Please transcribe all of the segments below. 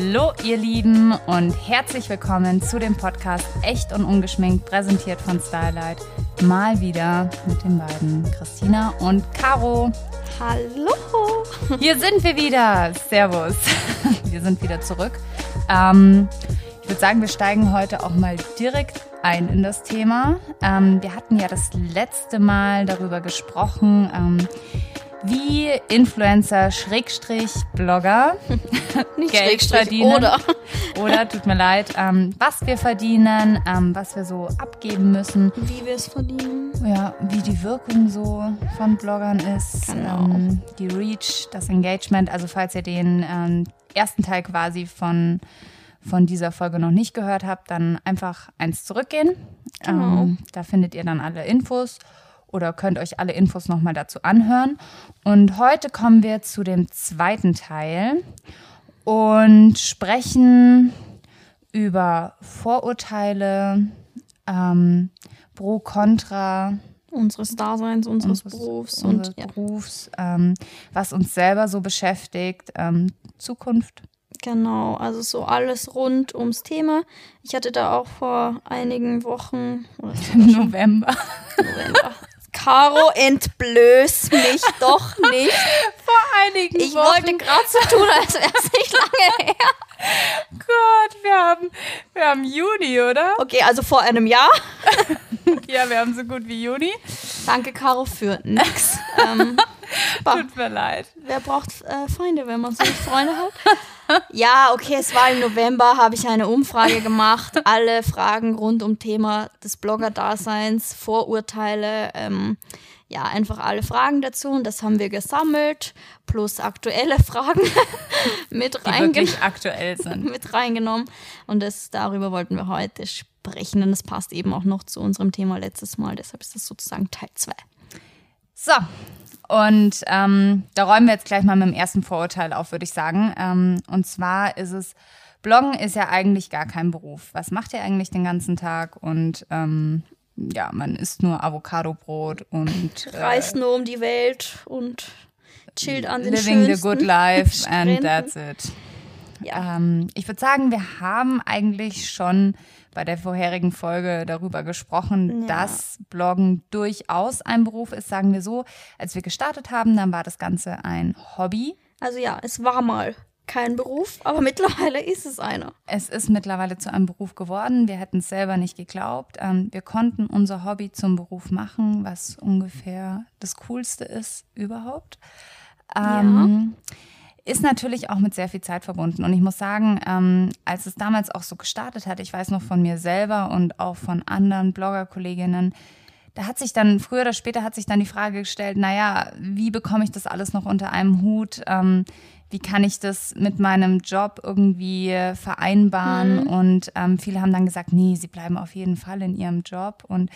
Hallo ihr Lieben und herzlich willkommen zu dem Podcast Echt und Ungeschminkt, präsentiert von Starlight. Mal wieder mit den beiden Christina und Caro. Hallo! Hier sind wir wieder. Servus. Wir sind wieder zurück. Ähm, ich würde sagen, wir steigen heute auch mal direkt ein in das Thema. Ähm, wir hatten ja das letzte Mal darüber gesprochen, ähm, wie Influencer Schrägstrich Blogger Nicht Geld verdienen. oder? Oder tut mir leid, ähm, was wir verdienen, ähm, was wir so abgeben müssen, Wie wir es verdienen. ja, wie die Wirkung so von Bloggern ist, Genau. ähm, die Reach, das Engagement. Also falls ihr den ähm, ersten Teil quasi von von dieser Folge noch nicht gehört habt, dann einfach eins zurückgehen. Genau. Ähm, da findet ihr dann alle Infos oder könnt euch alle Infos nochmal dazu anhören. Und heute kommen wir zu dem zweiten Teil und sprechen über Vorurteile, ähm, Pro, Contra Unseres Daseins, unseres, unseres Berufs unseres und ja, Berufs, ähm, was uns selber so beschäftigt, ähm, Zukunft. genau. Also so alles rund ums Thema. Ich hatte da auch vor einigen Wochen oder November. November. Caro, entblöß mich doch nicht. Vor einigen Ich wollte gerade so tun, als wäre es nicht lange her. Gott, wir haben, wir haben Juni, oder? Okay, also vor einem Jahr. Ja, wir haben so gut wie Juni. Danke, Caro, für nix. ähm. Tut mir leid. Wer braucht äh, Feinde, wenn man so Freunde hat? Ja, okay, es war im November, habe ich eine Umfrage gemacht. Alle Fragen rund um Thema des Blogger-Daseins, Vorurteile, ähm, ja, einfach alle Fragen dazu. Und das haben wir gesammelt, plus aktuelle Fragen mit, Die reingen wirklich aktuell sind. mit reingenommen. Und das, darüber wollten wir heute sprechen. Und das passt eben auch noch zu unserem Thema letztes Mal. Deshalb ist das sozusagen Teil 2. So, und ähm, da räumen wir jetzt gleich mal mit dem ersten Vorurteil auf, würde ich sagen. Ähm, und zwar ist es, Bloggen ist ja eigentlich gar kein Beruf. Was macht ihr eigentlich den ganzen Tag? Und ähm, ja, man isst nur Avocadobrot und äh, Reist nur um die Welt und chillt an den living the good life and that's it. Ja. Ähm, ich würde sagen, wir haben eigentlich schon bei der vorherigen Folge darüber gesprochen, Ja. dass Bloggen durchaus ein Beruf ist, sagen wir so. Als wir gestartet haben, dann war das Ganze ein Hobby. Also ja, es war mal kein Beruf, aber mittlerweile ist es einer. Es ist mittlerweile zu einem Beruf geworden. Wir hätten es selber nicht geglaubt. Ähm, wir konnten unser Hobby zum Beruf machen, was ungefähr das Coolste ist überhaupt. Ähm, Ist natürlich auch mit sehr viel Zeit verbunden. Und ich muss sagen, ähm, als es damals auch so gestartet hat, ich weiß noch von mir selber und auch von anderen Bloggerkolleginnen, da hat sich dann, früher oder später hat sich dann die Frage gestellt, naja, wie bekomme ich das alles noch unter einem Hut? Ähm, wie kann ich das mit meinem Job irgendwie vereinbaren? Und ähm, viele haben dann gesagt, nee, sie bleiben auf jeden Fall in ihrem Job. Und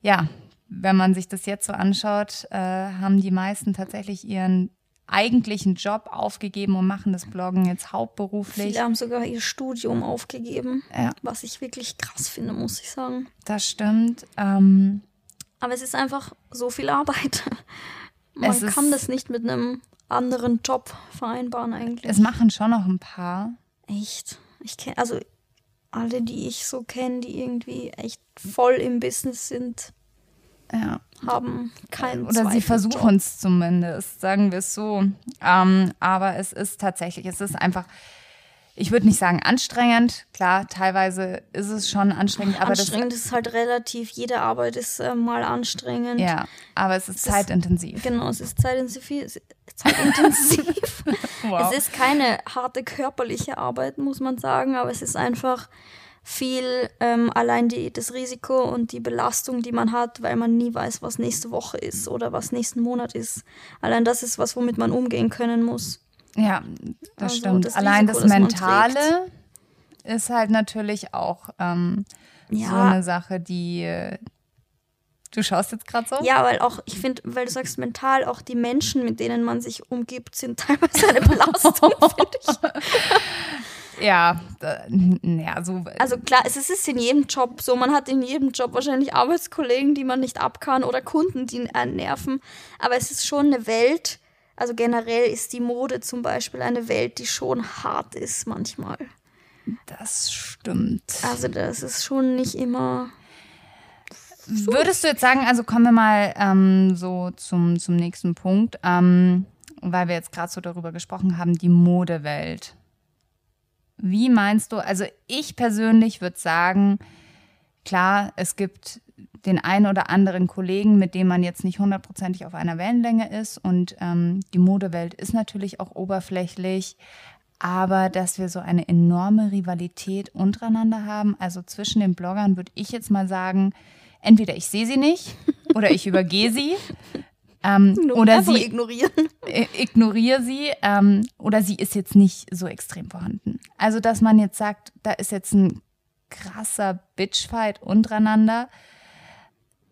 ja, wenn man sich das jetzt so anschaut, äh, haben die meisten tatsächlich ihren eigentlichen Job aufgegeben und machen das Bloggen jetzt hauptberuflich. Viele haben sogar ihr Studium aufgegeben, Ja. was ich wirklich krass finde, muss ich sagen. Das stimmt. Ähm, Aber es ist einfach so viel Arbeit. Man kann das nicht mit einem anderen Job vereinbaren eigentlich. es machen schon noch ein paar. echt. Ich kenne also alle, die ich so kenne, die irgendwie echt voll im Business sind, Ja. haben keinen Oder sie versuchen es zumindest, sagen wir es so. Ähm, aber es ist tatsächlich, es ist einfach, ich würde nicht sagen anstrengend. Klar, teilweise ist es schon anstrengend, aber anstrengend ist halt relativ. Jede Arbeit ist äh, mal anstrengend. das, ja, aber es ist ist- zeitintensiv. Genau, es ist zeitintensiv. zeitintensiv. Wow. Es ist keine harte körperliche Arbeit, muss man sagen, aber es ist einfach viel ähm, allein die, das Risiko und die Belastung, die man hat, weil man nie weiß, was nächste Woche ist oder was nächsten Monat ist. Allein das ist was, womit man umgehen können muss. Ja, das Also stimmt. das Allein Risiko, das Mentale ist halt natürlich auch ähm, so Ja. eine Sache, die. Du schaust jetzt gerade so? Ja, weil auch, ich finde, weil du sagst mental, auch die Menschen, mit denen man sich umgibt, sind teilweise eine Belastung, finde ich. Ja, da, ja, so. Also klar, es ist in jedem Job so. Man hat in jedem Job wahrscheinlich Arbeitskollegen, die man nicht ab kann oder Kunden, die einen nerven. Aber es ist schon eine Welt, Also generell ist die Mode zum Beispiel eine Welt, die schon hart ist manchmal. Das stimmt. Also das ist schon nicht immer. Würdest du jetzt sagen, also kommen wir mal ähm, so zum, zum nächsten Punkt, ähm, weil wir jetzt gerade so darüber gesprochen haben, die Modewelt. Wie meinst du, also ich persönlich würde sagen, klar, es gibt den einen oder anderen Kollegen, mit dem man jetzt nicht hundertprozentig auf einer Wellenlänge ist. Und ähm, die Modewelt ist natürlich auch oberflächlich. Aber dass wir so eine enorme Rivalität untereinander haben, also zwischen den Bloggern, würde ich jetzt mal sagen, entweder ich sehe sie nicht oder ich übergehe sie. Ähm, oder sie ignorieren. ignoriere sie ähm, oder sie ist jetzt nicht so extrem vorhanden. Also dass man jetzt sagt, da ist jetzt ein krasser Bitchfight untereinander,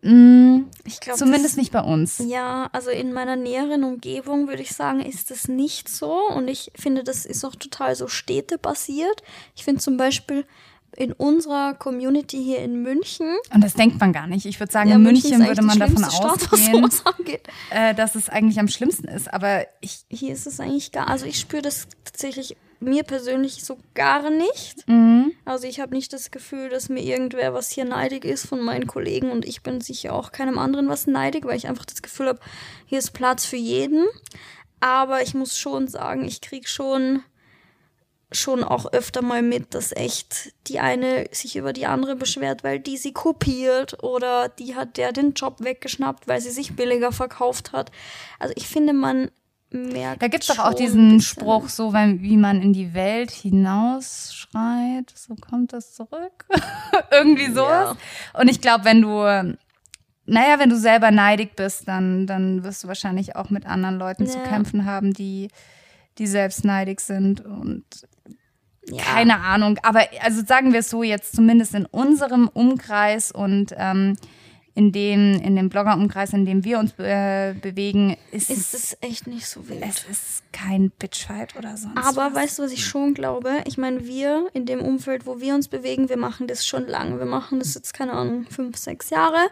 Mm, ich glaube. Zumindest das, nicht bei uns. Ja, also in meiner näheren Umgebung würde ich sagen, ist das nicht so. Und ich finde, das ist auch total so städtebasiert. Ich finde zum Beispiel in unserer Community hier in München. Und das denkt man gar nicht. Ich würde sagen, ja, in München, München würde man davon Stadt, ausgehen, äh, dass es eigentlich am schlimmsten ist. Aber ich. Hier ist es eigentlich gar. Also ich spüre das tatsächlich mir persönlich so gar nicht. Mhm. Also ich habe nicht das Gefühl, dass mir irgendwer was hier neidig ist von meinen Kollegen und ich bin sicher auch keinem anderen was neidig, weil ich einfach das Gefühl habe, hier ist Platz für jeden. Aber ich muss schon sagen, ich kriege schon schon auch öfter mal mit, dass echt die eine sich über die andere beschwert, weil die sie kopiert oder die hat der den Job weggeschnappt, weil sie sich billiger verkauft hat. Also ich finde, man merkt. Da gibt es doch auch diesen Spruch, so wenn, wie man in die Welt hinausschreit, so kommt das zurück. Irgendwie sowas. Ja. Und ich glaube, wenn du, naja, wenn du selber neidig bist, dann, dann wirst du wahrscheinlich auch mit anderen Leuten ja. zu kämpfen haben, die, die selbst neidig sind und ja. keine Ahnung. Aber also sagen wir es so jetzt zumindest in unserem Umkreis und ähm, in dem, in dem Bloggerumkreis, in dem wir uns äh, bewegen, ist, ist es echt nicht so wild. Es ist kein Bitchfight oder sonst Aber was. weißt du, was ich schon glaube? Ich meine, wir in dem Umfeld, wo wir uns bewegen, wir machen das schon lange. Wir machen das jetzt, keine Ahnung, fünf, sechs Jahre.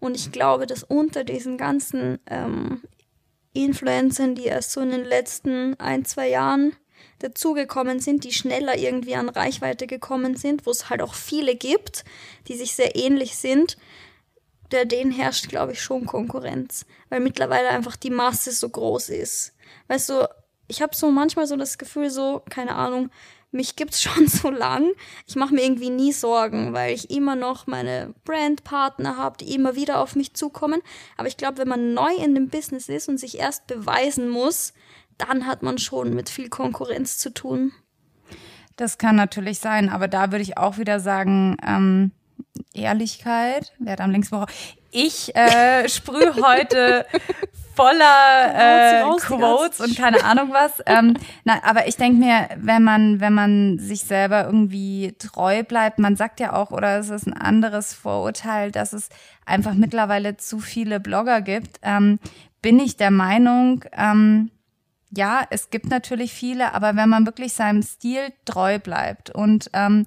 Und ich glaube, dass unter diesen ganzen ähm, Influencern, die erst so in den letzten ein, zwei Jahren dazugekommen sind, die schneller irgendwie an Reichweite gekommen sind, wo es halt auch viele gibt, die sich sehr ähnlich sind, der denen herrscht, glaube ich, schon Konkurrenz, weil mittlerweile einfach die Masse so groß ist. Weißt du, ich habe so manchmal so das Gefühl, so, keine Ahnung, mich gibt's schon so lang. Ich mache mir irgendwie nie Sorgen, weil ich immer noch meine Brandpartner habe, die immer wieder auf mich zukommen. Aber ich glaube, wenn man neu in dem Business ist und sich erst beweisen muss, dann hat man schon mit viel Konkurrenz zu tun. Das kann natürlich sein, aber da würde ich auch wieder sagen, ähm, Ehrlichkeit. Wer hat am längsten Woche? Ich äh, sprühe heute voller äh, Quotes und keine Ahnung was. Ähm, na, aber ich denke mir, wenn man, wenn man sich selber irgendwie treu bleibt, man sagt ja auch, oder es ist ein anderes Vorurteil, dass es einfach mittlerweile zu viele Blogger gibt, ähm, bin ich der Meinung, ähm, ja, es gibt natürlich viele, aber wenn man wirklich seinem Stil treu bleibt und ähm,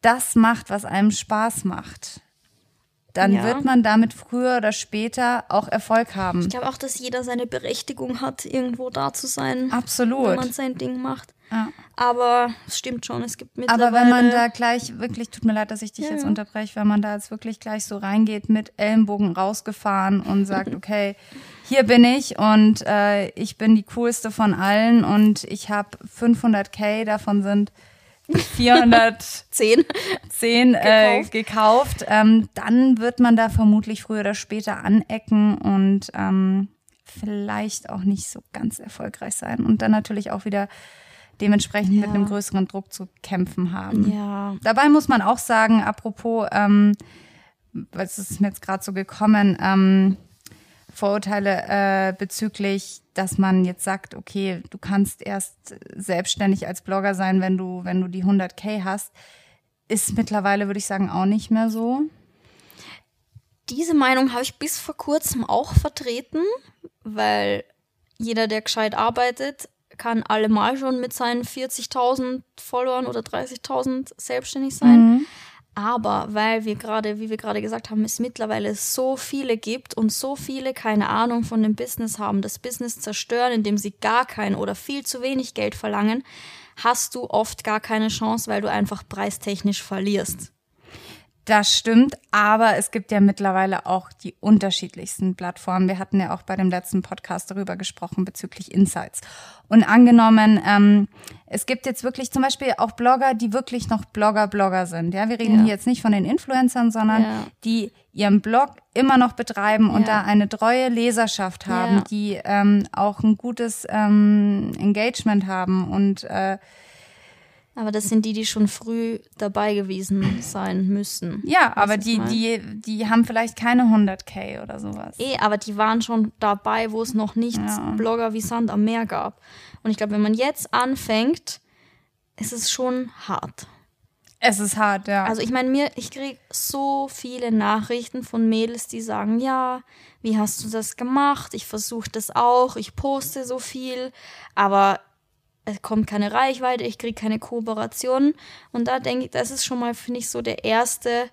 das macht, was einem Spaß macht, dann ja. wird man damit früher oder später auch Erfolg haben. Ich glaube auch, dass jeder seine Berechtigung hat, irgendwo da zu sein. Absolut. Wenn man sein Ding macht. Ja. Aber es stimmt schon, es gibt mittlerweile... Aber wenn man da gleich wirklich, tut mir leid, dass ich dich ja, jetzt unterbreche, wenn man da jetzt wirklich gleich so reingeht mit Ellenbogen rausgefahren und sagt, okay, hier bin ich und äh, ich bin die coolste von allen und ich habe 500k, davon sind 410 10, äh, gekauft, gekauft ähm, dann wird man da vermutlich früher oder später anecken und ähm, vielleicht auch nicht so ganz erfolgreich sein und dann natürlich auch wieder dementsprechend ja. mit einem größeren Druck zu kämpfen haben. Ja. Dabei muss man auch sagen, apropos, ähm, was ist mir jetzt gerade so gekommen, ähm, Vorurteile äh, bezüglich, dass man jetzt sagt, okay, du kannst erst selbstständig als Blogger sein, wenn du, wenn du die 100k hast, ist mittlerweile, würde ich sagen, auch nicht mehr so. Diese Meinung habe ich bis vor kurzem auch vertreten, weil jeder, der gescheit arbeitet, kann allemal schon mit seinen 40.000 Followern oder 30.000 selbstständig sein. Mhm. Aber weil wir gerade, wie wir gerade gesagt haben, es mittlerweile so viele gibt und so viele keine Ahnung von dem Business haben, das Business zerstören, indem sie gar kein oder viel zu wenig Geld verlangen, hast du oft gar keine Chance, weil du einfach preistechnisch verlierst. Das stimmt, aber es gibt ja mittlerweile auch die unterschiedlichsten Plattformen. Wir hatten ja auch bei dem letzten Podcast darüber gesprochen bezüglich Insights. Und angenommen, ähm, es gibt jetzt wirklich zum Beispiel auch Blogger, die wirklich noch Blogger, Blogger sind. Ja, wir reden ja. hier jetzt nicht von den Influencern, sondern ja. die ihren Blog immer noch betreiben und ja. da eine treue Leserschaft haben, die ähm, auch ein gutes ähm, Engagement haben und äh, aber das sind die, die schon früh dabei gewesen sein müssen. Ja, aber die, die, die haben vielleicht keine 100k oder sowas. Eh, aber die waren schon dabei, wo es noch nicht ja. Blogger wie Sand am Meer gab. Und ich glaube, wenn man jetzt anfängt, ist es schon hart. Es ist hart, ja. Also ich meine, mir, ich kriege so viele Nachrichten von Mädels, die sagen, ja, wie hast du das gemacht? Ich versuche das auch, ich poste so viel, aber es kommt keine Reichweite, ich kriege keine Kooperation. Und da denke ich, das ist schon mal, finde ich, so der erste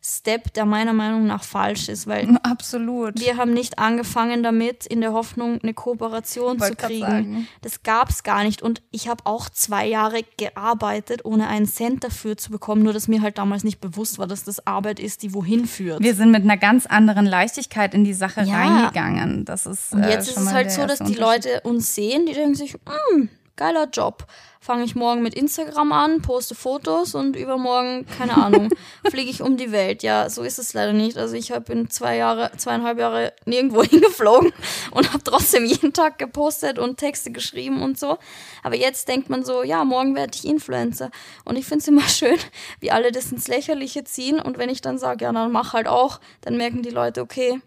Step, der meiner Meinung nach falsch ist, weil absolut. Wir haben nicht angefangen damit, in der Hoffnung, eine Kooperation zu kriegen. Das gab es gar nicht. Und ich habe auch zwei Jahre gearbeitet, ohne einen Cent dafür zu bekommen, nur dass mir halt damals nicht bewusst war, dass das Arbeit ist, die wohin führt. Wir sind mit einer ganz anderen Leichtigkeit in die Sache ja. reingegangen. Das ist. Und jetzt äh, ist es halt so, dass die Leute uns sehen, die denken sich, hm, geiler Job. Fange ich morgen mit Instagram an, poste Fotos und übermorgen, keine Ahnung, fliege ich um die Welt. Ja, so ist es leider nicht. Also ich habe in zwei Jahre, zweieinhalb Jahre nirgendwo hingeflogen und habe trotzdem jeden Tag gepostet und Texte geschrieben und so. Aber jetzt denkt man so, ja, morgen werde ich Influencer. Und ich finde es immer schön, wie alle das ins Lächerliche ziehen. Und wenn ich dann sage, ja, dann mach halt auch, dann merken die Leute, okay,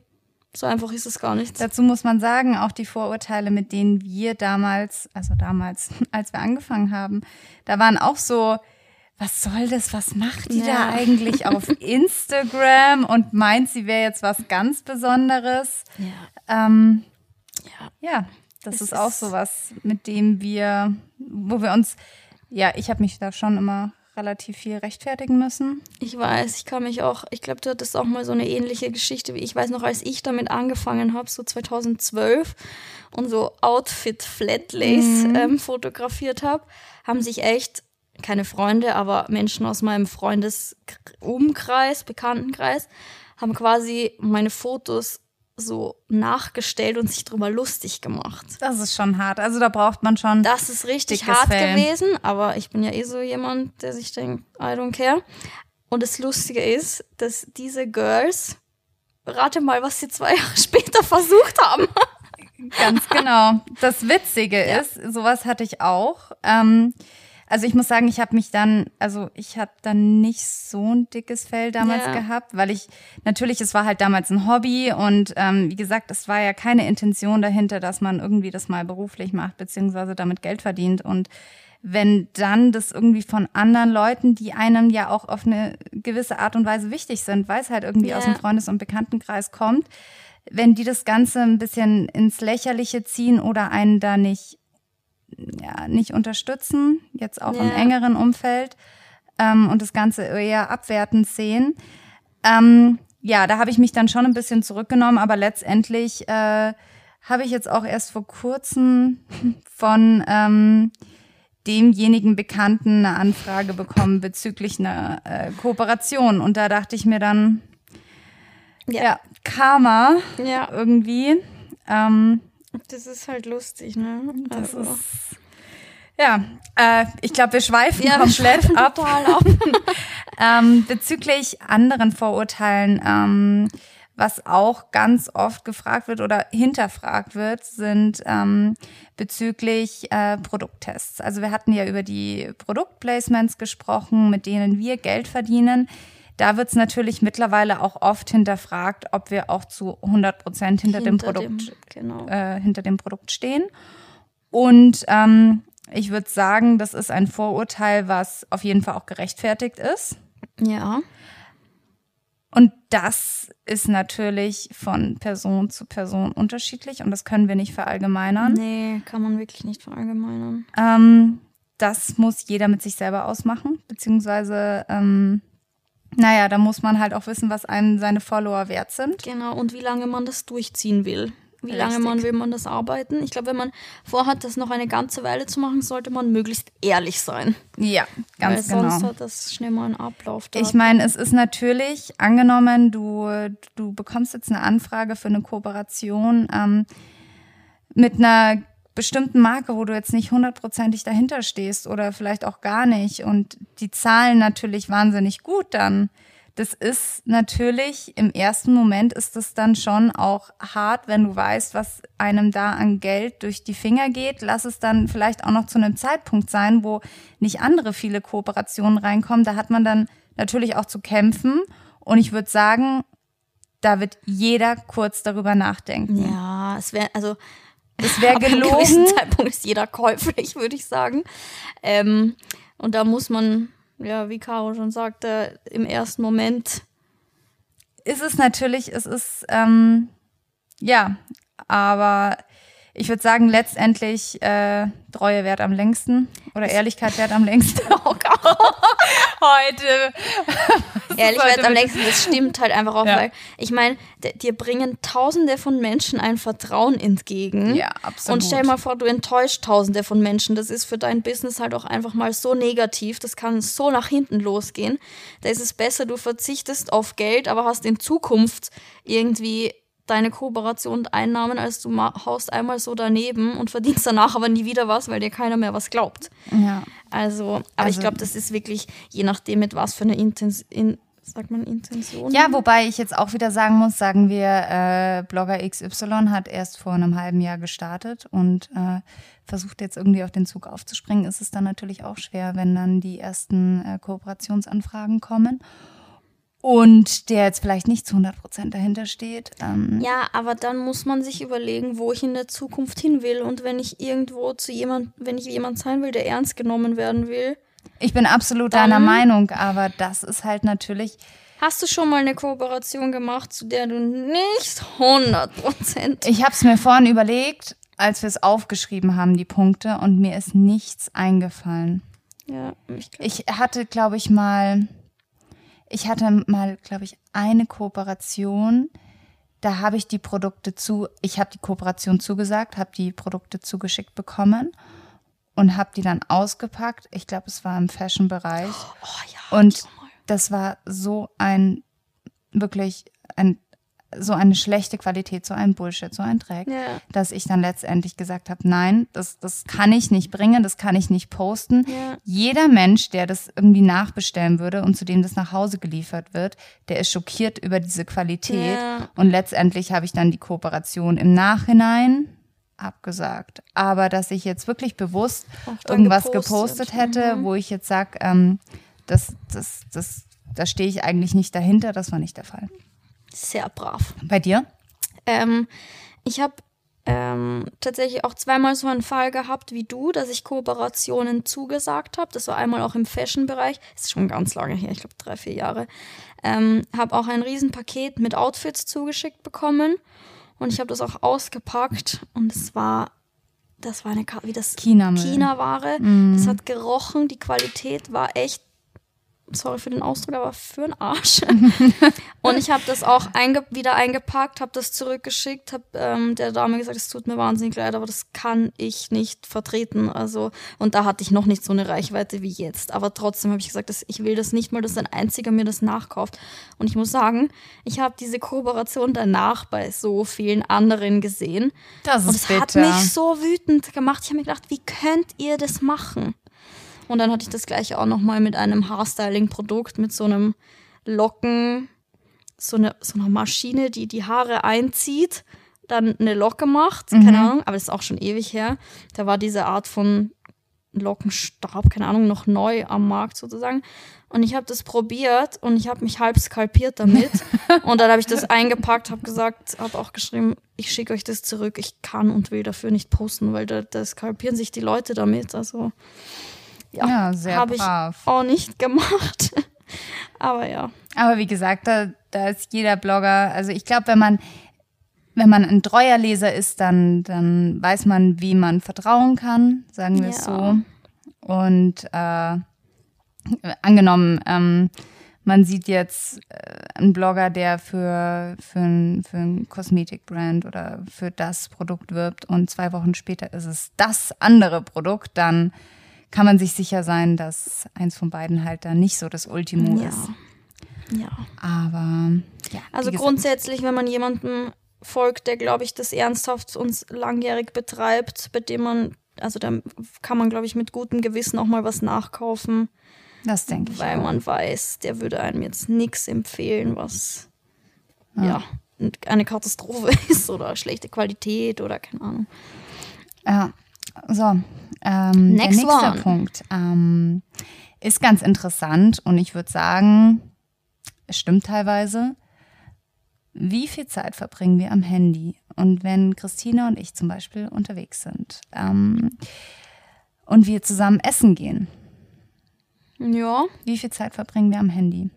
so einfach ist es gar nicht. Dazu muss man sagen, auch die Vorurteile, mit denen wir damals, also damals, als wir angefangen haben, da waren auch so, was soll das? Was macht die ja. da eigentlich auf Instagram und meint, sie wäre jetzt was ganz Besonderes? Ja. Ähm, ja. ja, das ist, ist auch so was, mit dem wir, wo wir uns, ja, ich habe mich da schon immer relativ viel rechtfertigen müssen. Ich weiß, ich kann mich auch, ich glaube, du hattest auch mal so eine ähnliche Geschichte wie ich weiß noch, als ich damit angefangen habe, so 2012 und so Outfit Flatlace mhm. ähm, fotografiert habe, haben sich echt keine Freunde, aber Menschen aus meinem Freundesumkreis, Bekanntenkreis, haben quasi meine Fotos so nachgestellt und sich drüber lustig gemacht. Das ist schon hart. Also da braucht man schon. Das ist richtig hart Fell. gewesen, aber ich bin ja eh so jemand, der sich denkt, I don't care. Und das Lustige ist, dass diese Girls, rate mal, was sie zwei Jahre später versucht haben. Ganz genau. Das Witzige ja. ist, sowas hatte ich auch. Ähm, also ich muss sagen, ich habe mich dann, also ich habe dann nicht so ein dickes Fell damals ja. gehabt, weil ich natürlich, es war halt damals ein Hobby und ähm, wie gesagt, es war ja keine Intention dahinter, dass man irgendwie das mal beruflich macht beziehungsweise damit Geld verdient und wenn dann das irgendwie von anderen Leuten, die einem ja auch auf eine gewisse Art und Weise wichtig sind, weil es halt irgendwie ja. aus dem Freundes- und Bekanntenkreis kommt, wenn die das Ganze ein bisschen ins Lächerliche ziehen oder einen da nicht ja, nicht unterstützen, jetzt auch ja. im engeren Umfeld ähm, und das Ganze eher abwertend sehen. Ähm, ja, da habe ich mich dann schon ein bisschen zurückgenommen, aber letztendlich äh, habe ich jetzt auch erst vor kurzem von ähm, demjenigen Bekannten eine Anfrage bekommen bezüglich einer äh, Kooperation. Und da dachte ich mir dann, ja, ja Karma ja. irgendwie. Ähm, das ist halt lustig, ne? Das also. ist. Ja, äh, ich glaube, wir schweifen ja, komplett wir ab. ab. ähm, bezüglich anderen Vorurteilen, ähm, was auch ganz oft gefragt wird oder hinterfragt wird, sind ähm, bezüglich äh, Produkttests. Also wir hatten ja über die Produktplacements gesprochen, mit denen wir Geld verdienen. Da wird es natürlich mittlerweile auch oft hinterfragt, ob wir auch zu 100 Prozent hinter, hinter, dem Produkt, dem, genau. äh, hinter dem Produkt stehen. Und ähm, ich würde sagen, das ist ein Vorurteil, was auf jeden Fall auch gerechtfertigt ist. Ja. Und das ist natürlich von Person zu Person unterschiedlich und das können wir nicht verallgemeinern. Nee, kann man wirklich nicht verallgemeinern. Ähm, das muss jeder mit sich selber ausmachen, beziehungsweise ähm, naja, da muss man halt auch wissen, was einem seine Follower wert sind. Genau, und wie lange man das durchziehen will. Wie Richtig. lange man will man das arbeiten? Ich glaube, wenn man vorhat, das noch eine ganze Weile zu machen, sollte man möglichst ehrlich sein. Ja, ganz Weil genau. sonst hat das schnell mal einen Ablauf. Ich meine, es ist natürlich angenommen, du, du bekommst jetzt eine Anfrage für eine Kooperation ähm, mit einer bestimmten Marke, wo du jetzt nicht hundertprozentig dahinter stehst oder vielleicht auch gar nicht und die zahlen natürlich wahnsinnig gut dann. Das ist natürlich, im ersten Moment ist es dann schon auch hart, wenn du weißt, was einem da an Geld durch die Finger geht. Lass es dann vielleicht auch noch zu einem Zeitpunkt sein, wo nicht andere viele Kooperationen reinkommen. Da hat man dann natürlich auch zu kämpfen. Und ich würde sagen, da wird jeder kurz darüber nachdenken. Ja, es wäre, also Es wäre ab einem gewissen gelogen. Zeitpunkt ist jeder käuflich, würde ich sagen. Ähm, und da muss man, ja, wie Caro schon sagte, im ersten Moment Ist es natürlich, es ist, ähm, ja, aber ich würde sagen, letztendlich äh, Treue wert am längsten oder Ehrlichkeit wert am längsten. Oh Gott. Heute. Ehrlich gesagt, am längsten, das stimmt halt einfach auch, Ja. weil ich meine, dir bringen tausende von Menschen ein Vertrauen entgegen. Ja, absolut. Und stell mal vor, du enttäuscht tausende von Menschen. Das ist für dein Business halt auch einfach mal so negativ. Das kann so nach hinten losgehen. Da ist es besser, du verzichtest auf Geld, aber hast in Zukunft irgendwie deine Kooperation und Einnahmen, als du haust einmal so daneben und verdienst danach aber nie wieder was, weil dir keiner mehr was glaubt. Ja. Also, aber ich Also- glaube, das ist wirklich je nachdem, mit was für eine Intens in, sagt man Intention. Ja, wobei ich jetzt auch wieder sagen muss, sagen wir, äh, Blogger XY hat erst vor einem halben Jahr gestartet und äh, versucht jetzt irgendwie auf den Zug aufzuspringen, ist es dann natürlich auch schwer, wenn dann die ersten äh, Kooperationsanfragen kommen und der jetzt vielleicht nicht zu 100 Prozent dahinter steht. Ähm, Ja, aber dann muss man sich überlegen, wo ich in der Zukunft hin will. Und wenn ich irgendwo zu jemand, wenn ich jemand sein will, der ernst genommen werden will. Ich bin absolut deiner Meinung, aber das ist halt natürlich, Hast du schon mal eine Kooperation gemacht, zu der du nicht 100% ich habe es mir vorhin überlegt, als wir es aufgeschrieben haben, die Punkte, und mir ist nichts eingefallen. Ja, ich glaub, Ich hatte, glaube ich, mal, ich hatte mal, glaube ich, eine Kooperation. Da habe ich die Produkte zu, ich habe die Kooperation zugesagt, habe die Produkte zugeschickt bekommen und habe die dann ausgepackt. Ich glaube, es war im Fashion-Bereich. oh ja, Und das war so ein, wirklich ein, so eine schlechte Qualität, so ein Bullshit, so ein Dreck, Ja. dass ich dann letztendlich gesagt habe, nein, das, das kann ich nicht bringen, das kann ich nicht posten. Ja. Jeder Mensch, der das irgendwie nachbestellen würde und zu dem das nach Hause geliefert wird, der ist schockiert über diese Qualität. Ja. Und letztendlich habe ich dann die Kooperation im Nachhinein abgesagt. Aber dass ich jetzt wirklich bewusst irgendwas gepostet. gepostet hätte, wo ich jetzt sage, ähm, das, das, das, da stehe ich eigentlich nicht dahinter, das war nicht der Fall. Sehr brav. Bei dir? Ähm, ich habe ähm, tatsächlich auch zweimal so einen Fall gehabt wie du, dass ich Kooperationen zugesagt habe. Das war einmal auch im Fashion-Bereich. Ist schon ganz lange her, ich glaube drei, vier Jahre. Ähm, habe auch ein Riesenpaket mit Outfits zugeschickt bekommen und ich habe das auch ausgepackt und es war, das war eine, wie das China-Müll. China-Ware. Das hat gerochen, die Qualität war echt sorry für den Ausdruck, aber für den Arsch. und ich habe das auch einge wieder eingepackt, habe das zurückgeschickt, habe ähm, der Dame gesagt, es tut mir wahnsinnig leid, aber das kann ich nicht vertreten. Also und da hatte ich noch nicht so eine Reichweite wie jetzt, aber trotzdem habe ich gesagt, dass ich will das nicht mal, dass ein einziger mir das nachkauft. Und ich muss sagen, ich habe diese Kooperation danach bei so vielen anderen gesehen. Das Und ist es hat mich so wütend gemacht. Ich habe mir gedacht, wie könnt ihr das machen? Und dann hatte ich das gleiche auch nochmal mit einem Haarstyling-Produkt, mit so einem Locken, so, eine, so einer Maschine, die die Haare einzieht, dann eine Locke macht, keine Ahnung, aber das ist auch schon ewig her. Da war diese Art von Lockenstab, keine Ahnung, noch neu am Markt sozusagen. Und ich habe das probiert und ich habe mich halb skalpiert damit. und dann habe ich das eingepackt, habe gesagt, habe auch geschrieben, ich schicke euch das zurück. Ich kann und will dafür nicht posten, weil da, da skalpieren sich die Leute damit. Also ja, Ja, sehr ich brav. auch nicht gemacht. Aber ja. Aber wie gesagt, da, da ist jeder Blogger, also ich glaube, wenn man, wenn man ein treuer Leser ist, dann, dann weiß man, wie man vertrauen kann, sagen wir es Ja. so. Und äh, angenommen, ähm, man sieht jetzt äh, einen Blogger, der für, für ein, für ein Kosmetikbrand oder für das Produkt wirbt und zwei Wochen später ist es das andere Produkt, dann kann man sich sicher sein, dass eins von beiden halt dann nicht so das Ultimo Ja. ist. Ja. Aber ja. Also grundsätzlich, wenn man jemanden folgt, der, glaube ich, das ernsthaft und langjährig betreibt, bei dem man, also da kann man, glaube ich, mit gutem Gewissen auch mal was nachkaufen, Das denke ich. weil auch. man weiß, der würde einem jetzt nichts empfehlen, was Ja. ja. eine Katastrophe ist oder schlechte Qualität oder keine Ahnung. Ja, so. Ähm, der Next nächste one. Punkt ähm, ist ganz interessant und ich würde sagen, es stimmt teilweise. Wie viel Zeit verbringen wir am Handy? Und wenn Christina und ich zum Beispiel unterwegs sind ähm, und wir zusammen essen gehen, Ja, wie viel Zeit verbringen wir am Handy?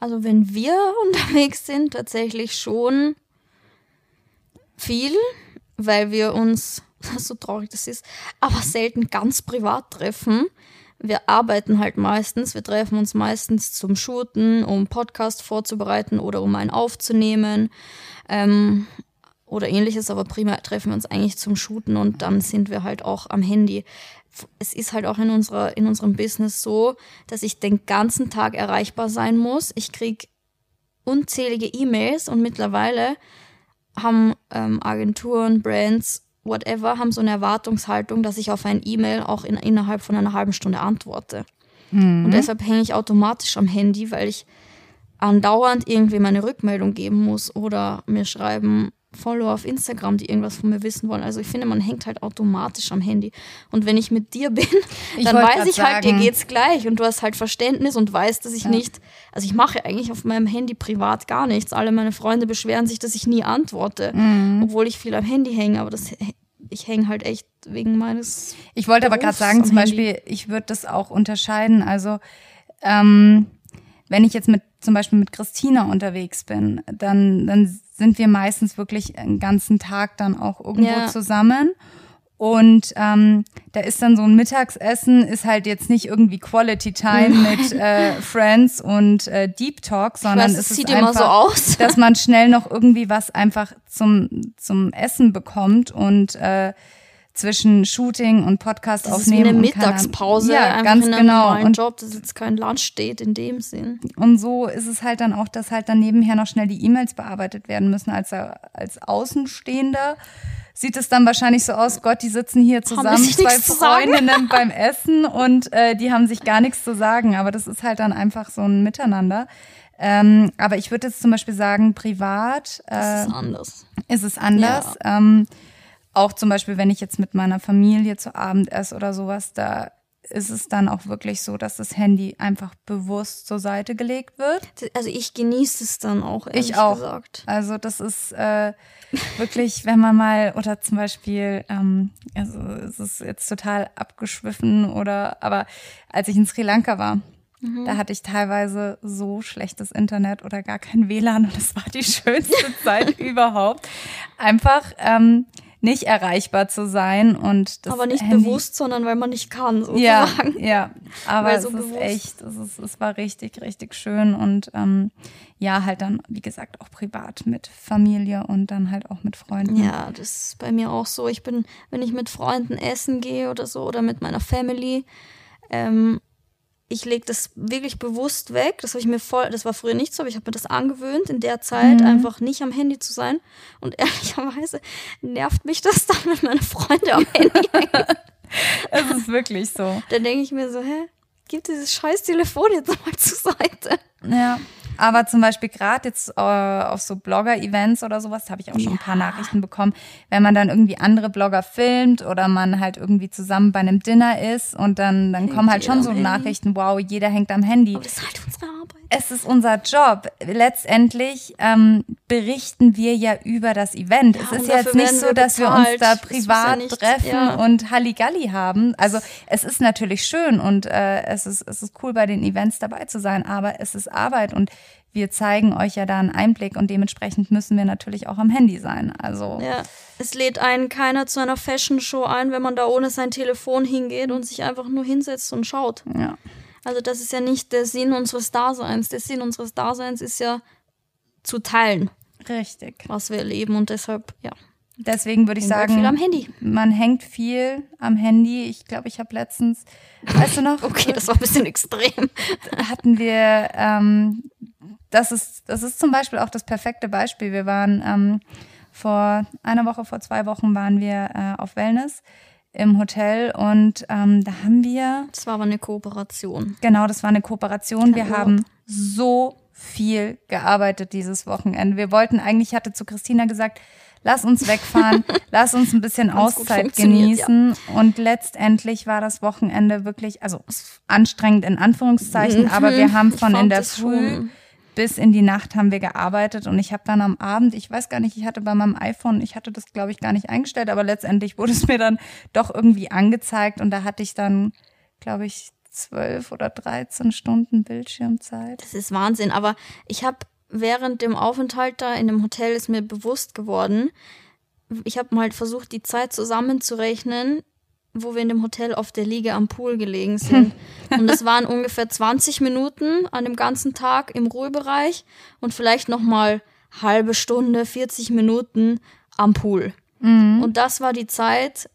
also wenn wir unterwegs sind, tatsächlich schon viel, weil wir uns, so traurig das ist, aber selten ganz privat treffen. Wir arbeiten halt meistens, wir treffen uns meistens zum Shooten, um Podcast vorzubereiten oder um einen aufzunehmen ähm, oder ähnliches, aber primär treffen wir uns eigentlich zum Shooten und dann sind wir halt auch am Handy. Es ist halt auch in, unserer, in unserem Business so, dass ich den ganzen Tag erreichbar sein muss. Ich krieg unzählige E-Mails und mittlerweile haben ähm, Agenturen, Brands, whatever, haben so eine Erwartungshaltung, dass ich auf ein E-Mail auch in, innerhalb von einer halben Stunde antworte. Und deshalb hänge ich automatisch am Handy, weil ich andauernd irgendwie meine Rückmeldung geben muss oder mir schreiben Follower auf Instagram, die irgendwas von mir wissen wollen. Also ich finde, man hängt halt automatisch am Handy. Und wenn ich mit dir bin, Ich dann wollte weiß ich halt, dir sagen- geht's gleich und du hast halt Verständnis und weißt, dass ich nicht, also ich mache eigentlich auf meinem Handy privat gar nichts. Alle meine Freunde beschweren sich, dass ich nie antworte, Mhm. obwohl ich viel am Handy hänge, aber das, ich hänge halt echt wegen meines Ich wollte aber gerade Berufs sagen, zum Handy. Beispiel, ich würde das auch unterscheiden. Also, ähm, wenn ich jetzt mit zum Beispiel mit Christina unterwegs bin, dann, dann sind wir meistens wirklich einen ganzen Tag dann auch irgendwo Ja. zusammen. Und ähm, da ist dann so ein Mittagsessen, ist halt jetzt nicht irgendwie Quality Time mit äh, Friends und äh, Deep Talk, sondern weiß, es ist sieht einfach, immer so aus. dass man schnell noch irgendwie was einfach zum, zum Essen bekommt und äh, zwischen Shooting und Podcast Das ist aufnehmen. eine keine Ahnung. Mittagspause, ja, einfach ganz in einem genau. normalen Und, Job, das jetzt kein Lunch steht in dem Sinn. und so ist es halt dann auch, dass halt dann nebenher noch schnell die E-Mails bearbeitet werden müssen. Als, als Außenstehender sieht es dann wahrscheinlich so aus, Gott, die sitzen hier zusammen, zwei. Freundinnen beim Essen und äh, die haben sich gar nichts zu sagen. Aber das ist halt dann einfach so ein Miteinander. Ähm, aber ich würde jetzt zum Beispiel sagen, privat äh, ist anders. ist es anders. Ähm, auch zum Beispiel, wenn ich jetzt mit meiner Familie zu Abend esse oder sowas, da ist es dann auch wirklich so, dass das Handy einfach bewusst zur Seite gelegt wird. Also ich genieße es dann auch, ehrlich Ich auch. gesagt. Also das ist äh, wirklich, wenn man mal oder zum Beispiel, ähm, also es ist jetzt total abgeschwiffen oder, aber als ich in Sri Lanka war, da hatte ich teilweise so schlechtes Internet oder gar kein WLAN und es war die schönste Zeit überhaupt. Einfach ähm, nicht erreichbar zu sein und das Aber nicht Handy, bewusst, sondern weil man nicht kann, ja, sozusagen. ja, aber Weil es so ist bewusst. echt, es, ist, es war richtig, richtig schön und ähm, ja, halt dann, wie gesagt, auch privat mit Familie und dann halt auch mit Freunden. Ja, das ist bei mir auch so. Ich bin, wenn ich mit Freunden essen gehe oder so oder mit meiner Family, ähm, ich lege das wirklich bewusst weg. Das habe ich mir voll, das war früher nicht so, aber ich habe mir das angewöhnt, in der Zeit Mhm. einfach nicht am Handy zu sein. Und ehrlicherweise nervt mich das dann, wenn meine Freunde am Handy hängen. Es ist wirklich so. Dann denke ich mir so, hä, gib dieses scheiß Telefon jetzt mal zur Seite. Ja. Aber zum Beispiel gerade jetzt äh, auf so Blogger-Events oder sowas, habe ich auch schon ein paar Nachrichten bekommen, wenn man dann irgendwie andere Blogger filmt oder man halt irgendwie zusammen bei einem Dinner ist und dann, dann kommen halt schon so Handy. Nachrichten, wow, jeder hängt am Handy. Aber das ist halt unsere Arbeit. Es ist unser Job. Letztendlich ähm, berichten wir ja über das Event. es und ist ja jetzt nicht so, dass wir uns da ja privat nicht- treffen ja. und Halligalli haben. Also es ist natürlich schön und äh, es, ist, es ist cool, bei den Events dabei zu sein, aber es ist Arbeit und wir zeigen euch ja da einen Einblick und dementsprechend müssen wir natürlich auch am Handy sein. Also Ja, es lädt einen keiner zu einer Fashion Show ein, wenn man da ohne sein Telefon hingeht und sich einfach nur hinsetzt und schaut. ja. Also das ist ja nicht der Sinn unseres Daseins. Der Sinn unseres Daseins ist ja zu teilen, Richtig. was wir erleben und deshalb, ja. Deswegen würde ich wir sagen, viel am Handy. man hängt viel am Handy. Ich glaube, ich habe letztens, weißt du noch, Okay, das war ein bisschen extrem. hatten wir, ähm, das ist, das ist zum Beispiel auch das perfekte Beispiel. Wir waren ähm, vor einer Woche, vor zwei Wochen waren wir äh, auf Wellness im Hotel und ähm, da haben wir, Das war aber eine Kooperation. genau, das war eine Kooperation. Wir Urlaub. haben so viel gearbeitet dieses Wochenende. Wir wollten eigentlich, ich hatte zu Christina gesagt, lass uns wegfahren, lass uns ein bisschen Auszeit funktioniert, ja. genießen. Und letztendlich war das Wochenende wirklich, also anstrengend in Anführungszeichen, aber wir haben Mhm. Von in der Früh schon- bis in die Nacht haben wir gearbeitet und ich habe dann am Abend, ich weiß gar nicht, ich hatte bei meinem iPhone, ich hatte das glaube ich gar nicht eingestellt, aber letztendlich wurde es mir dann doch irgendwie angezeigt und da hatte ich dann, glaube ich, zwölf oder 13 Stunden Bildschirmzeit. Das ist Wahnsinn. Aber ich habe während dem Aufenthalt da in dem Hotel ist mir bewusst geworden, ich habe mal halt versucht, die Zeit zusammenzurechnen, wo wir in dem Hotel auf der Liege am Pool gelegen sind. Und es waren ungefähr 20 Minuten an dem ganzen Tag im Ruhebereich und vielleicht noch mal halbe Stunde, 40 Minuten am Pool. Und das war die Zeit,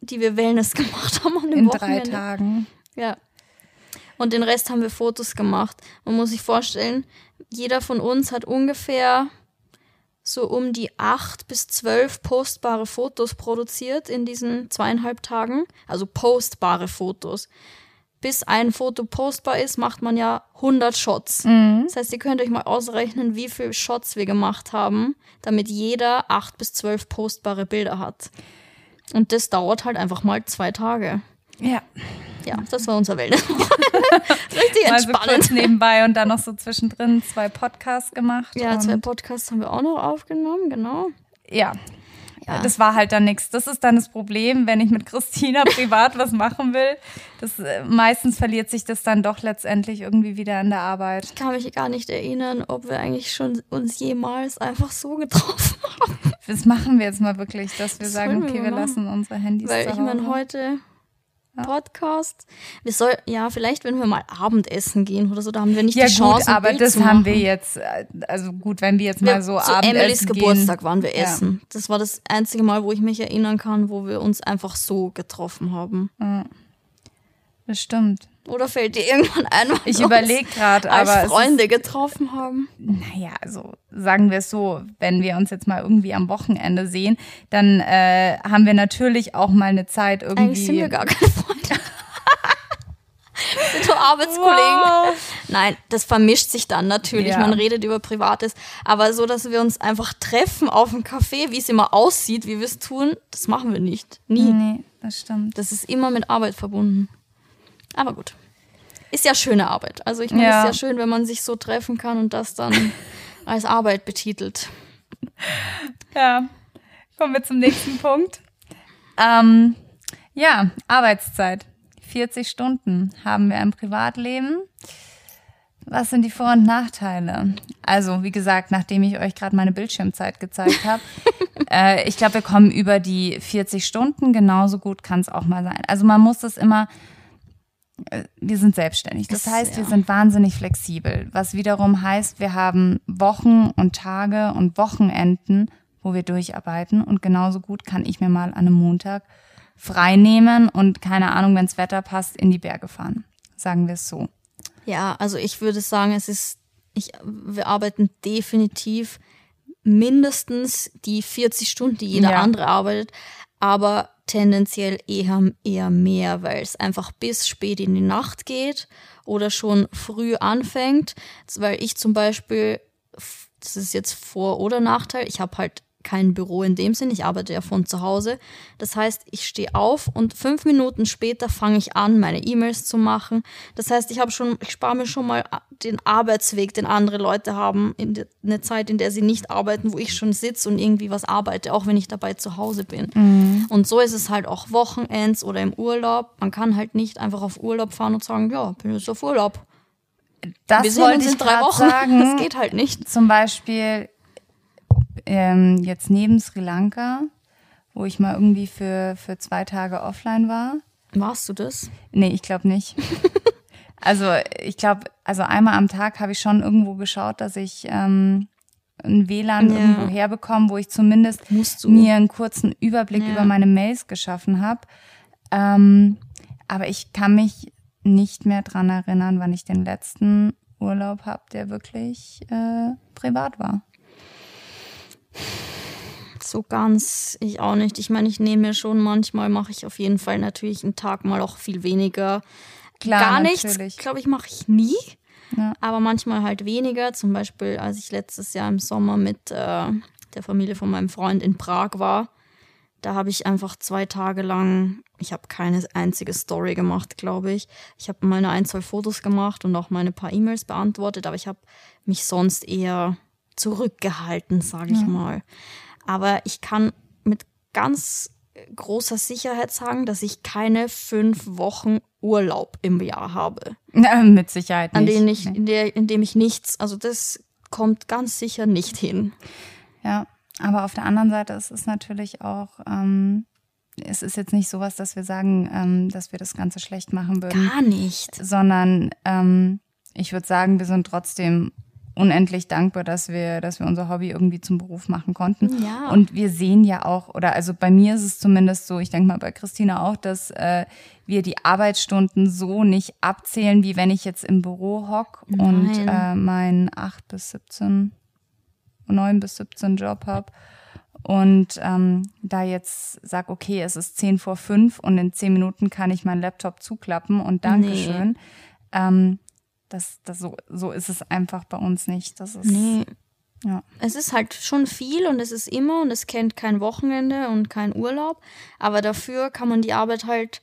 die wir Wellness gemacht haben an dem In drei Wochenende. Tagen. Ja. Und den Rest haben wir Fotos gemacht. Man muss sich vorstellen, jeder von uns hat ungefähr so um die acht bis zwölf postbare Fotos produziert in diesen zweieinhalb Tagen. Also postbare Fotos. Bis ein Foto postbar ist, macht man ja 100 Shots. Das heißt, ihr könnt euch mal ausrechnen, wie viele Shots wir gemacht haben, damit jeder acht bis zwölf postbare Bilder hat. Und das dauert halt einfach mal zwei Tage. Ja, Ja, das war unser Wellness. Richtig mal so entspannend. kurz nebenbei und dann noch so zwischendrin zwei Podcasts gemacht. ja, zwei Podcasts haben wir auch noch aufgenommen, genau. ja. Ja. Das war halt dann nichts. Das ist dann das Problem, wenn ich mit Christina privat was machen will. Das, äh, meistens verliert sich das dann doch letztendlich irgendwie wieder in der Arbeit. Ich kann mich gar nicht erinnern, ob wir eigentlich schon uns jemals einfach so getroffen haben. Das machen wir jetzt mal wirklich, dass wir Das sagen, okay, wir mal lassen unsere Handys Weil ich meine, heute Podcast. Wir soll, ja, vielleicht, wenn wir mal Abendessen gehen oder so, da haben wir nicht Ja die Chance. gut, aber Bild das haben wir jetzt, äh, also gut, wenn wir jetzt Wir- mal so zu Abendessen Emilys gehen. Geburtstag waren wir Ja. essen. Das war das einzige Mal, wo ich mich erinnern kann, wo wir uns einfach so getroffen haben. Das stimmt. Oder fällt dir irgendwann ein, wann Ich überlege gerade, als aber es ist, Freunde getroffen haben? naja, also sagen wir es so, wenn wir uns jetzt mal irgendwie am Wochenende sehen, dann äh, haben wir natürlich auch mal eine Zeit irgendwie. Eigentlich sind wir gar keine Freunde. sind nur Arbeitskollegen. Wow. Nein, das vermischt sich dann natürlich. Ja. Man redet über Privates. Aber so, dass wir uns einfach treffen auf einem Café, wie es immer aussieht, wie wir es tun, das machen wir nicht. Nie. Nee, das stimmt. Das ist immer mit Arbeit verbunden. Aber gut. Ist ja schöne Arbeit. Also ich meine, Ja. es ist ja schön, wenn man sich so treffen kann und das dann als Arbeit betitelt. Ja, kommen wir zum nächsten Punkt. Ähm, ja, Arbeitszeit. 40 Stunden haben wir im Privatleben. Was sind die Vor- und Nachteile? Also, wie gesagt, nachdem ich euch gerade meine Bildschirmzeit gezeigt habe, äh, ich glaube, wir kommen über die 40 Stunden. Genauso gut kann es auch mal sein. Also, man muss das immer, wir sind selbstständig. Das Ist, heißt, wir ja. sind wahnsinnig flexibel. Was wiederum heißt, wir haben Wochen und Tage und Wochenenden, wo wir durcharbeiten. Und genauso gut kann ich mir mal an einem Montag frei nehmen und keine Ahnung, wenns Wetter passt, in die Berge fahren. Sagen wir es so. Ja, also ich würde sagen, es ist, ich, wir arbeiten definitiv mindestens die 40 Stunden, die jeder Ja. andere arbeitet, aber tendenziell eher, eher mehr, weil es einfach bis spät in die Nacht geht oder schon früh anfängt. Weil ich zum Beispiel, das ist jetzt Vor- oder Nachteil, ich habe halt kein Büro in dem Sinn, ich arbeite ja von zu Hause. Das heißt, ich stehe auf und fünf Minuten später fange ich an, meine E-Mails zu machen. Das heißt, ich habe schon, ich spare mir schon mal den Arbeitsweg, den andere Leute haben, in eine Zeit, in der sie nicht arbeiten, wo ich schon sitze und irgendwie was arbeite, auch wenn ich dabei zu Hause bin. Und so ist es halt auch Wochenends oder im Urlaub. Man kann halt nicht einfach auf Urlaub fahren und sagen, ja, bin jetzt auf Urlaub. Das Wir sehen uns in drei Wochen. sagen. Das geht halt nicht. Zum Beispiel ähm, jetzt neben Sri Lanka, wo ich mal irgendwie für, für zwei Tage offline war. Warst du das? Nee, ich glaube nicht. Also ich glaube, also einmal am Tag habe ich schon irgendwo geschaut, dass ich ähm, ein WLAN ja. irgendwo herbekomme, wo ich zumindest mir einen kurzen Überblick ja. über meine Mails geschaffen habe. Ähm, aber ich kann mich nicht mehr dran erinnern, wann ich den letzten Urlaub habe, der wirklich äh, privat war. So ganz ich auch nicht. Ich meine, ich nehme mir schon manchmal, mache ich auf jeden Fall natürlich einen Tag mal auch viel weniger. Klar, Gar nichts, glaube ich, mache ich nie. Ja. Aber manchmal halt weniger. Zum Beispiel, als ich letztes Jahr im Sommer mit äh, der Familie von meinem Freund in Prag war, da habe ich einfach zwei Tage lang, ich habe keine einzige Story gemacht, glaube ich. Ich habe meine ein, zwei Fotos gemacht und auch meine paar E-Mails beantwortet, aber ich habe mich sonst eher zurückgehalten, sage ich ja. mal. Aber ich kann mit ganz großer Sicherheit sagen, dass ich keine fünf Wochen Urlaub im Jahr habe. Mit Sicherheit nicht. An denen ich, in, der, in dem ich nichts, also das kommt ganz sicher nicht hin. Ja, aber auf der anderen Seite ist es natürlich auch, ähm, es ist jetzt nicht sowas, dass wir sagen, ähm, dass wir das Ganze schlecht machen würden. Gar nicht. Sondern ähm, ich würde sagen, wir sind trotzdem unendlich dankbar, dass wir, dass wir unser Hobby irgendwie zum Beruf machen konnten. Ja. Und wir sehen ja auch, oder also bei mir ist es zumindest so, ich denke mal bei Christina auch, dass äh, wir die Arbeitsstunden so nicht abzählen, wie wenn ich jetzt im Büro hock Nein. und äh, meinen 8 bis 17 9 bis 17 Job habe und ähm, da jetzt sag, okay, es ist 10 vor 5 und in 10 Minuten kann ich meinen Laptop zuklappen und Dankeschön. Nee. Ähm, das, das so, so ist es einfach bei uns nicht. Das ist, nee. Ja. Es ist halt schon viel und es ist immer und es kennt kein Wochenende und kein Urlaub, aber dafür kann man die Arbeit halt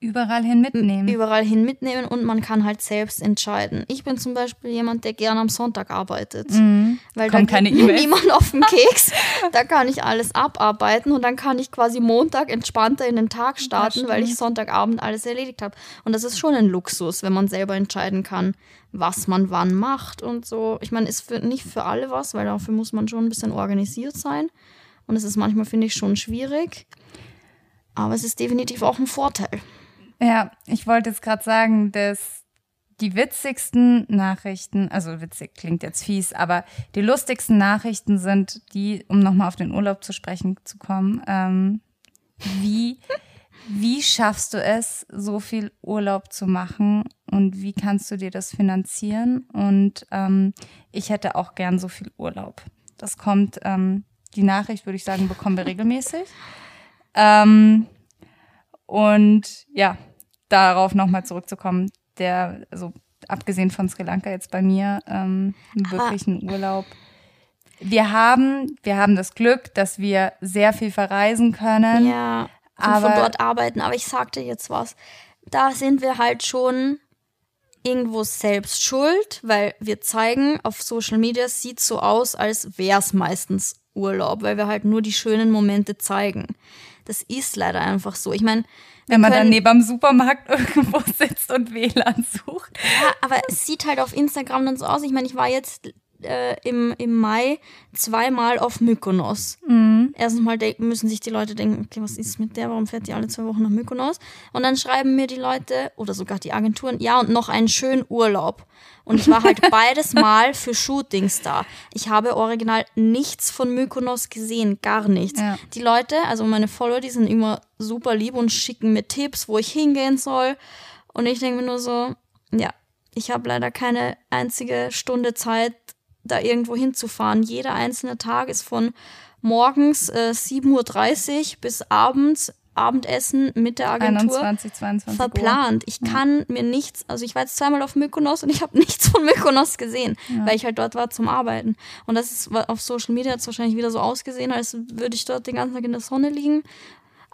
überall hin mitnehmen. Überall hin mitnehmen und man kann halt selbst entscheiden. Ich bin zum Beispiel jemand, der gerne am Sonntag arbeitet. Mhm. Weil Kommt da geht mir niemand auf den Keks. da kann ich alles abarbeiten und dann kann ich quasi Montag entspannter in den Tag starten, weil ich Sonntagabend alles erledigt habe. Und das ist schon ein Luxus, wenn man selber entscheiden kann, was man wann macht und so. Ich meine, ist für, nicht für alle was, weil dafür muss man schon ein bisschen organisiert sein. Und es ist manchmal, finde ich, schon schwierig. Aber es ist definitiv auch ein Vorteil. Ja, ich wollte jetzt gerade sagen, dass die witzigsten Nachrichten, also witzig klingt jetzt fies, aber die lustigsten Nachrichten sind die, um nochmal auf den Urlaub zu sprechen zu kommen. Ähm, wie, wie schaffst du es, so viel Urlaub zu machen und wie kannst du dir das finanzieren? Und ähm, ich hätte auch gern so viel Urlaub. Das kommt, ähm, die Nachricht würde ich sagen, bekommen wir regelmäßig. Ähm, und ja, darauf nochmal zurückzukommen, der, also abgesehen von Sri Lanka jetzt bei mir, ähm, wirklich ein Urlaub. Wir haben, wir haben das Glück, dass wir sehr viel verreisen können. Ja, aber von dort arbeiten. Aber ich sagte jetzt was. Da sind wir halt schon irgendwo selbst schuld, weil wir zeigen auf Social Media sieht so aus, als wäre es meistens Urlaub, weil wir halt nur die schönen Momente zeigen. Das ist leider einfach so. Ich meine, wenn man dann neben dem Supermarkt irgendwo sitzt und WLAN sucht. Ja, aber es sieht halt auf Instagram dann so aus. Ich meine, ich war jetzt äh, im, im Mai zweimal auf Mykonos. Mhm. Erstens mal müssen sich die Leute denken, okay, was ist mit der? Warum fährt die alle zwei Wochen nach Mykonos? Und dann schreiben mir die Leute oder sogar die Agenturen, ja, und noch einen schönen Urlaub. Und ich war halt beides Mal für Shootings da. Ich habe original nichts von Mykonos gesehen, gar nichts. Ja. Die Leute, also meine Follower, die sind immer super lieb und schicken mir Tipps, wo ich hingehen soll. Und ich denke mir nur so, ja, ich habe leider keine einzige Stunde Zeit, da irgendwo hinzufahren. Jeder einzelne Tag ist von morgens äh, 7.30 Uhr bis abends Abendessen mit der Agentur 21, 22 verplant. Ich ja. kann mir nichts, also ich war jetzt zweimal auf Mykonos und ich habe nichts von Mykonos gesehen, ja. weil ich halt dort war zum Arbeiten. Und das ist auf Social Media es wahrscheinlich wieder so ausgesehen, als würde ich dort den ganzen Tag in der Sonne liegen.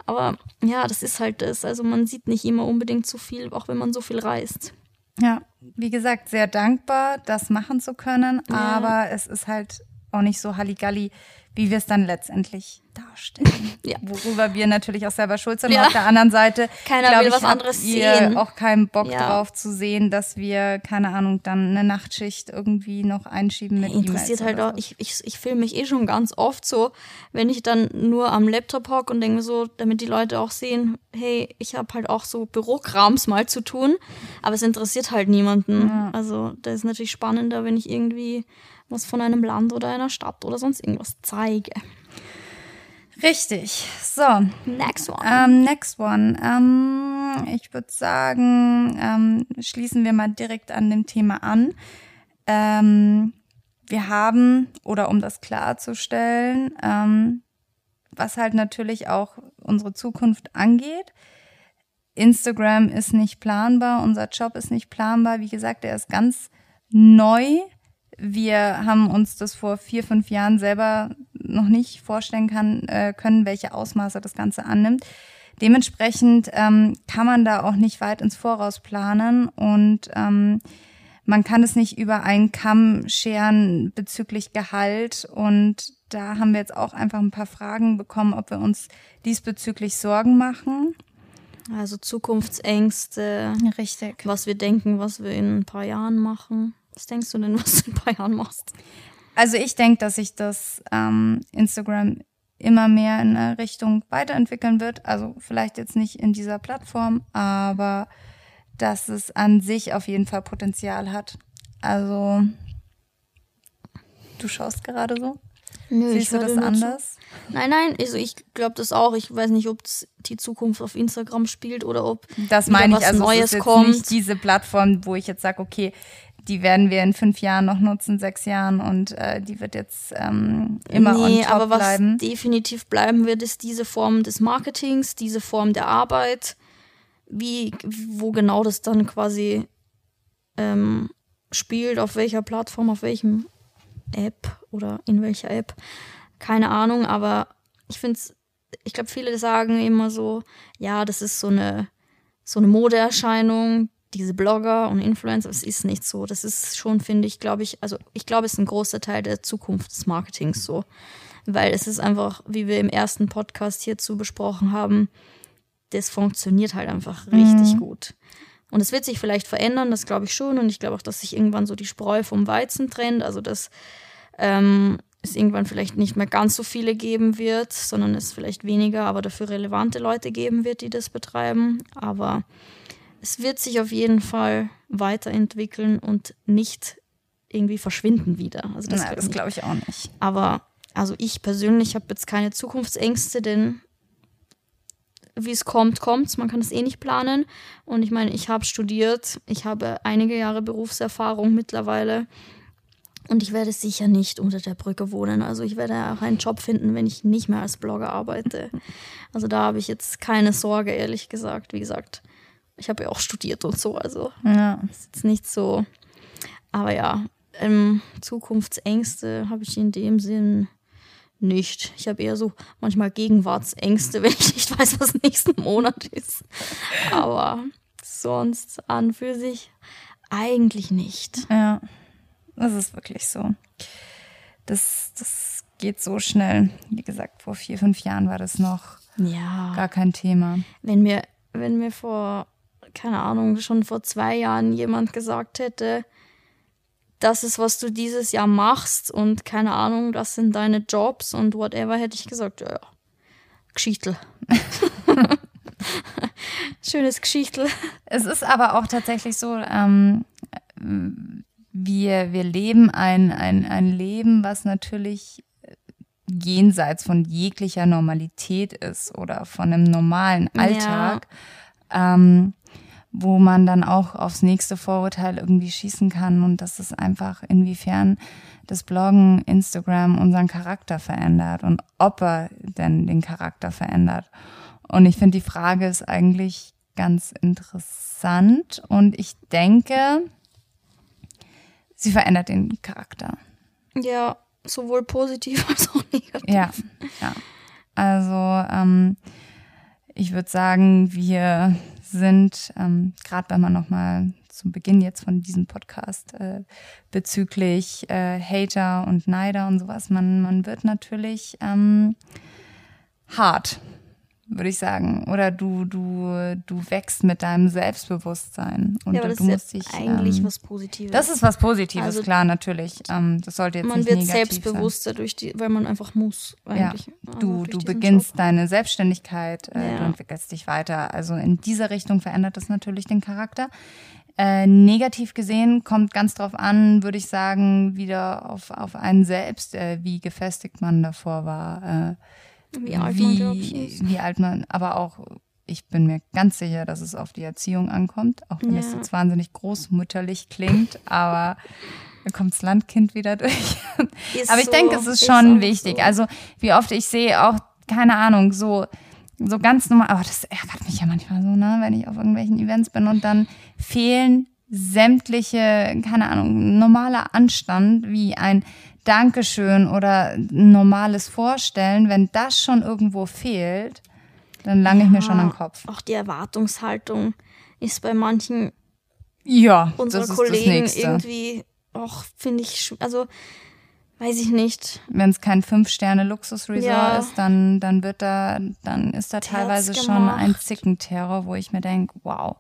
Aber ja, das ist halt das. Also man sieht nicht immer unbedingt so viel, auch wenn man so viel reist. Ja, wie gesagt, sehr dankbar, das machen zu können, ja. aber es ist halt auch nicht so Halligalli, wie wir es dann letztendlich darstellen. Ja. Worüber wir natürlich auch selber schuld sind. Ja. Und auf der anderen Seite, Keiner will ich, was anderes sehen. auch keinen Bock Ja. drauf zu sehen, dass wir, keine Ahnung, dann eine Nachtschicht irgendwie noch einschieben mit interessiert E-Mails halt auch, so. ich, ich, ich filme mich eh schon ganz oft so, wenn ich dann nur am Laptop hocke und denke so, damit die Leute auch sehen, hey, ich habe halt auch so Bürokrams mal zu tun, aber es interessiert halt niemanden. Also da ist natürlich spannender, wenn ich irgendwie was von einem Land oder einer Stadt oder sonst irgendwas zeige. Richtig. So, Next one. Ähm, next one. Ähm, ich würde sagen, ähm, schließen wir mal direkt an dem Thema an. Ähm, wir haben, oder um das klarzustellen, ähm, was halt natürlich auch unsere Zukunft angeht. Instagram ist nicht planbar, unser Job ist nicht planbar. Wie gesagt, er ist ganz neu. Wir haben uns das vor vier, fünf Jahren selber noch nicht vorstellen kann, äh, können, welche Ausmaße das Ganze annimmt. Dementsprechend ähm, kann man da auch nicht weit ins Voraus planen und ähm, man kann es nicht über einen Kamm scheren bezüglich Gehalt. Und da haben wir jetzt auch einfach ein paar Fragen bekommen, ob wir uns diesbezüglich Sorgen machen. Also Zukunftsängste, Richtig. was wir denken, was wir in ein paar Jahren machen. Was denkst du denn, was du in ein paar Jahren machst? Also ich denke, dass sich das ähm, Instagram immer mehr in eine Richtung weiterentwickeln wird. Also vielleicht jetzt nicht in dieser Plattform, aber dass es an sich auf jeden Fall Potenzial hat. Also du schaust gerade so. Nö, Siehst du das nur zu. anders? Nein, nein, also ich glaube das auch. Ich weiß nicht, ob die Zukunft auf Instagram spielt oder ob Das meine ich. was Also es Neues ist jetzt kommt. nicht diese Plattform, wo ich jetzt sage, okay, die werden wir in fünf Jahren noch nutzen, sechs Jahren und äh, die wird jetzt ähm, immer on nee, top aber was bleiben. definitiv bleiben wird, ist diese Form des Marketings, diese Form der Arbeit, wie, wo genau das dann quasi ähm, spielt, auf welcher Plattform, auf welchem App oder in welcher App. Keine Ahnung, aber ich finde es, ich glaube, viele sagen immer so, ja, das ist so eine, so eine Modeerscheinung, diese Blogger und Influencer, es ist nicht so. Das ist schon, finde ich, glaube ich, also ich glaube, es ist ein großer Teil der Zukunft des Marketings so. Weil es ist einfach, wie wir im ersten Podcast hierzu besprochen haben, das funktioniert halt einfach richtig gut. Und es wird sich vielleicht verändern, das glaube ich schon. Und ich glaube auch, dass sich irgendwann so die Spreu vom Weizen trennt. Also dass ähm, es irgendwann vielleicht nicht mehr ganz so viele geben wird, sondern es vielleicht weniger, aber dafür relevante Leute geben wird, die das betreiben. Aber es wird sich auf jeden Fall weiterentwickeln und nicht irgendwie verschwinden wieder. Also das, das glaube ich auch nicht. Aber also ich persönlich habe jetzt keine Zukunftsängste, denn wie es kommt, kommt's. Man kann es eh nicht planen. Und ich meine, ich habe studiert, ich habe einige Jahre Berufserfahrung mittlerweile. Und ich werde sicher nicht unter der Brücke wohnen. Also ich werde auch einen Job finden, wenn ich nicht mehr als Blogger arbeite. Also da habe ich jetzt keine Sorge, ehrlich gesagt. Wie gesagt, ich habe ja auch studiert und so. Also Ja. ist jetzt nicht so. Aber ja, ähm, Zukunftsängste habe ich in dem Sinn nicht. Ich habe eher so manchmal Gegenwartsängste, wenn ich nicht weiß, was nächsten Monat ist. Aber sonst an für sich eigentlich nicht. Ja, das ist wirklich so. Das, das geht so schnell. Wie gesagt, vor vier, fünf Jahren war das noch Ja. gar kein Thema. Wenn mir, wenn mir vor, keine Ahnung, schon vor zwei Jahren jemand gesagt hätte, das ist, was du dieses Jahr machst und keine Ahnung, das sind deine Jobs und whatever, hätte ich gesagt, ja, ja. Geschichtel. Schönes Geschichtel. Es ist aber auch tatsächlich so, ähm, wir, wir leben ein, ein, ein Leben, was natürlich jenseits von jeglicher Normalität ist oder von einem normalen Alltag, ähm, wo man dann auch aufs nächste Vorurteil irgendwie schießen kann und das ist einfach inwiefern das Bloggen, Instagram unseren Charakter verändert und ob er denn den Charakter verändert. Und ich finde, die Frage ist eigentlich ganz interessant und ich denke, sie verändert den Charakter. Ja, sowohl positiv als auch negativ. Ja, ja. Also ähm, ich würde sagen, wir sind, ähm, gerade wenn man nochmal zum Beginn jetzt von diesem Podcast äh, bezüglich äh, Hater und Neider und sowas. Man, man wird natürlich ähm, hart würde ich sagen. Oder du, du, du wächst mit deinem Selbstbewusstsein. Und ja, aber das du musst ist dich, eigentlich ähm, was Positives. Das ist was Positives, Also, klar, natürlich. Ähm, das sollte jetzt man nicht wird negativ selbstbewusster durch die, weil man einfach muss. Ja, Eigentlich. Also du, du beginnst Job. deine Selbstständigkeit, äh, Ja. du entwickelst dich weiter. Also in dieser Richtung verändert das natürlich den Charakter. Äh, negativ gesehen kommt ganz drauf an, würde ich sagen, wieder auf, auf einen selbst, äh, wie gefestigt man davor war. Wie alt man, wie, ist. wie alt man, aber auch, ich bin mir ganz sicher, dass es auf die Erziehung ankommt, auch wenn es Ja. jetzt wahnsinnig großmütterlich klingt, aber da kommt das Landkind wieder durch. Ist aber ich so, denke, es ist schon wichtig. so. Also wie oft ich sehe, auch, keine Ahnung, so, so ganz normal, aber das ärgert mich ja manchmal so, ne, wenn ich auf irgendwelchen Events bin und dann fehlen sämtliche, keine Ahnung, normaler Anstand wie ein Dankeschön oder ein normales Vorstellen, wenn das schon irgendwo fehlt, dann lange ich mir schon am Kopf. Auch die Erwartungshaltung ist bei manchen Ja, unserer Kollegen irgendwie, auch finde ich, also weiß ich nicht. Wenn es kein Fünf-Sterne-Luxus-Resort Ja. ist, dann, dann wird da, dann ist da teilweise schon ein. Zickenterror, wo ich mir denke, wow,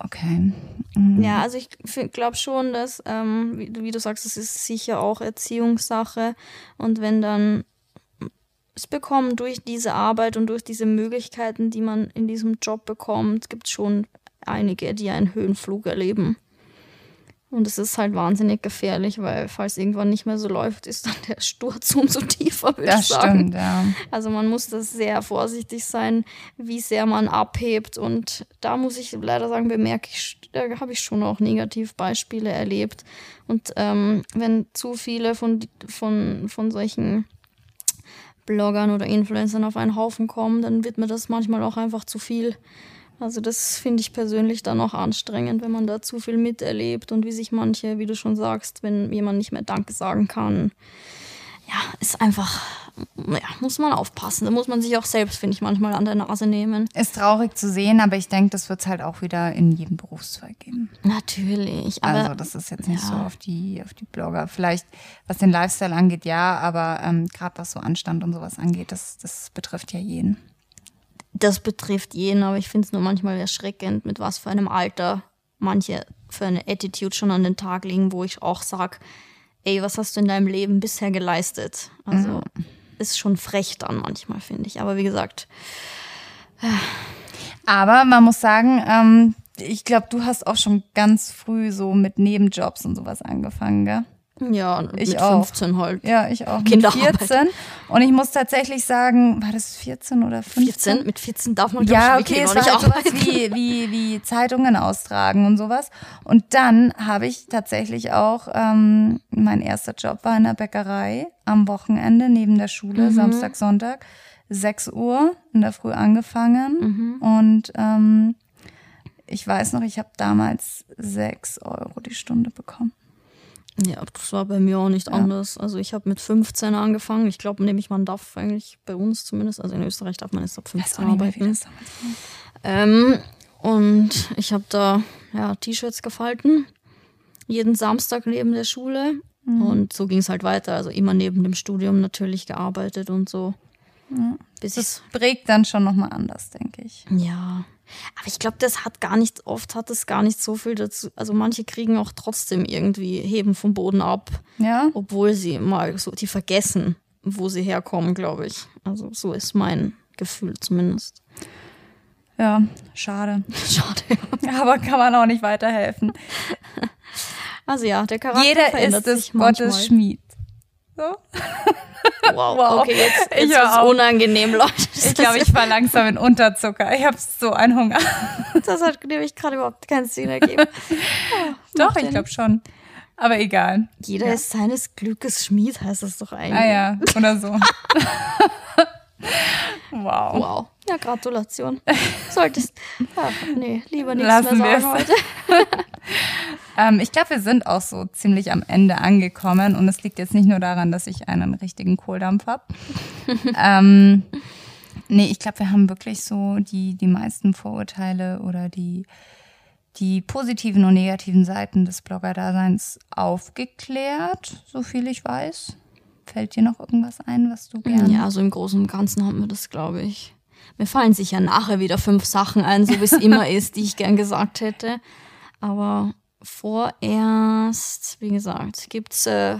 okay. Mhm. Ja, also ich glaube schon, dass, ähm, wie, wie du sagst, es ist sicher auch Erziehungssache. Und wenn dann es bekommen durch diese Arbeit und durch diese Möglichkeiten, die man in diesem Job bekommt, gibt es schon einige, die einen Höhenflug erleben. Und es ist halt wahnsinnig gefährlich, weil falls irgendwann nicht mehr so läuft, ist dann der Sturz umso tiefer, würde ich Das sagen. stimmt, ja. Also man muss da sehr vorsichtig sein, wie sehr man abhebt. Und da muss ich leider sagen, bemerke ich, da habe ich schon auch Negativbeispiele erlebt. Und ähm, wenn zu viele von, von, von solchen Bloggern oder Influencern auf einen Haufen kommen, dann wird mir das manchmal auch einfach zu viel. Also das finde ich persönlich dann auch anstrengend, wenn man da zu viel miterlebt und wie sich manche, wie du schon sagst, wenn jemand nicht mehr Danke sagen kann. Ja, ist einfach, ja, muss man aufpassen. Da muss man sich auch selbst, finde ich, manchmal an der Nase nehmen. Ist traurig zu sehen, aber ich denke, das wird es halt auch wieder in jedem Berufszweig geben. Natürlich, Also das ist jetzt nicht ja. so auf die, auf die Blogger. Vielleicht, was den Lifestyle angeht, ja, aber ähm, gerade was so Anstand und sowas angeht, das, das betrifft ja jeden. Das betrifft jeden, aber ich finde es nur manchmal erschreckend, mit was für einem Alter manche für eine Attitude schon an den Tag legen, wo ich auch sage, ey, was hast du in deinem Leben bisher geleistet? Also ist schon frech dann manchmal, finde ich. Aber wie gesagt, Aber man muss sagen, ähm, ich glaube, du hast auch schon ganz früh so mit Nebenjobs und sowas angefangen, gell? Ja, Ich mit auch. 15 halt. Ja, ich auch. Mit Kinderarbeit. 14. Und ich muss tatsächlich sagen, war das 14 oder 15? 14, mit 14 darf man Ja, okay, es war nicht halt sowas arbeiten. wie, wie, wie Zeitungen austragen und sowas. Und dann habe ich tatsächlich auch, ähm, mein erster Job war in der Bäckerei am Wochenende neben der Schule, Samstag, Sonntag, 6 Uhr in der Früh angefangen. Und ähm, ich weiß noch, ich habe damals 6 Euro die Stunde bekommen. Ja, das war bei mir auch nicht anders. Also ich habe mit 15 angefangen. Ich glaube nämlich, man darf eigentlich bei uns zumindest, also in Österreich darf man erst ab Ich weiß 15 auch nicht arbeiten. Ähm, und ich habe da ja, T-Shirts gefalten, jeden Samstag neben der Schule. Und so ging es halt weiter. Also immer neben dem Studium natürlich gearbeitet und so. Bis ich Das prägt dann schon nochmal anders, denke ich. ja. Aber ich glaube, das hat gar nicht, oft hat es gar nicht so viel dazu. Also manche kriegen auch trotzdem irgendwie Heben vom Boden ab, Ja? obwohl sie mal so, die vergessen, wo sie herkommen, glaube ich. Also so ist mein Gefühl zumindest. Ja, schade. Schade. Aber kann man auch nicht weiterhelfen. Also ja, der Charakter Jeder verändert ist sich manchmal. Gottes Schmied. So? Wow, Wow. okay, jetzt, Ich jetzt wird's auf. unangenehm, Leute. Ich glaube, ich war langsam in Unterzucker. Ich habe so einen Hunger. das hat nämlich gerade überhaupt keinen Sinn ergeben. Doch, ich glaube schon. Aber egal. Jeder ist seines Glückes Schmied, heißt das doch eigentlich. Ah ja, oder so. wow. Wow. Ja, Gratulation. Solltest. Ach, nee, lieber nichts Lassen mehr sagen heute. Ähm, ich glaube, wir sind auch so ziemlich am Ende angekommen. Und es liegt jetzt nicht nur daran, dass ich einen richtigen Kohldampf habe. ähm, nee, ich glaube, wir haben wirklich so die, die meisten Vorurteile oder die, die positiven und negativen Seiten des Blogger-Daseins aufgeklärt, so viel ich weiß. Fällt dir noch irgendwas ein, was du gerne? Ja, so im Großen und Ganzen haben wir das, glaube ich. Mir fallen sicher nachher wieder fünf Sachen ein, so wie es immer ist, die ich gern gesagt hätte. Aber vorerst, wie gesagt, gibt es äh,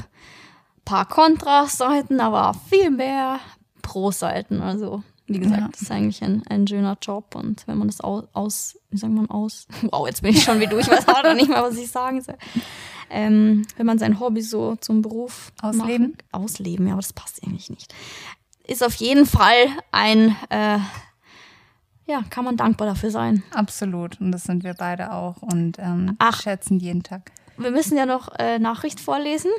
paar Kontraseiten, aber viel mehr Pro-Seiten. Also, wie gesagt, ja. das ist eigentlich ein, ein schöner Job. Und wenn man das aus, aus, wie sagt man aus? Wow, jetzt bin ich schon wieder durch, ich weiß auch nicht mehr, was ich sagen soll. Ähm, wenn man sein Hobby so zum Beruf ausleben, macht, ausleben, ja, aber das passt eigentlich nicht. Ist auf jeden Fall ein äh, ja, kann man dankbar dafür sein. Absolut. Und das sind wir beide auch und ähm, Ach, schätzen jeden Tag. Wir müssen ja noch äh, Nachricht vorlesen.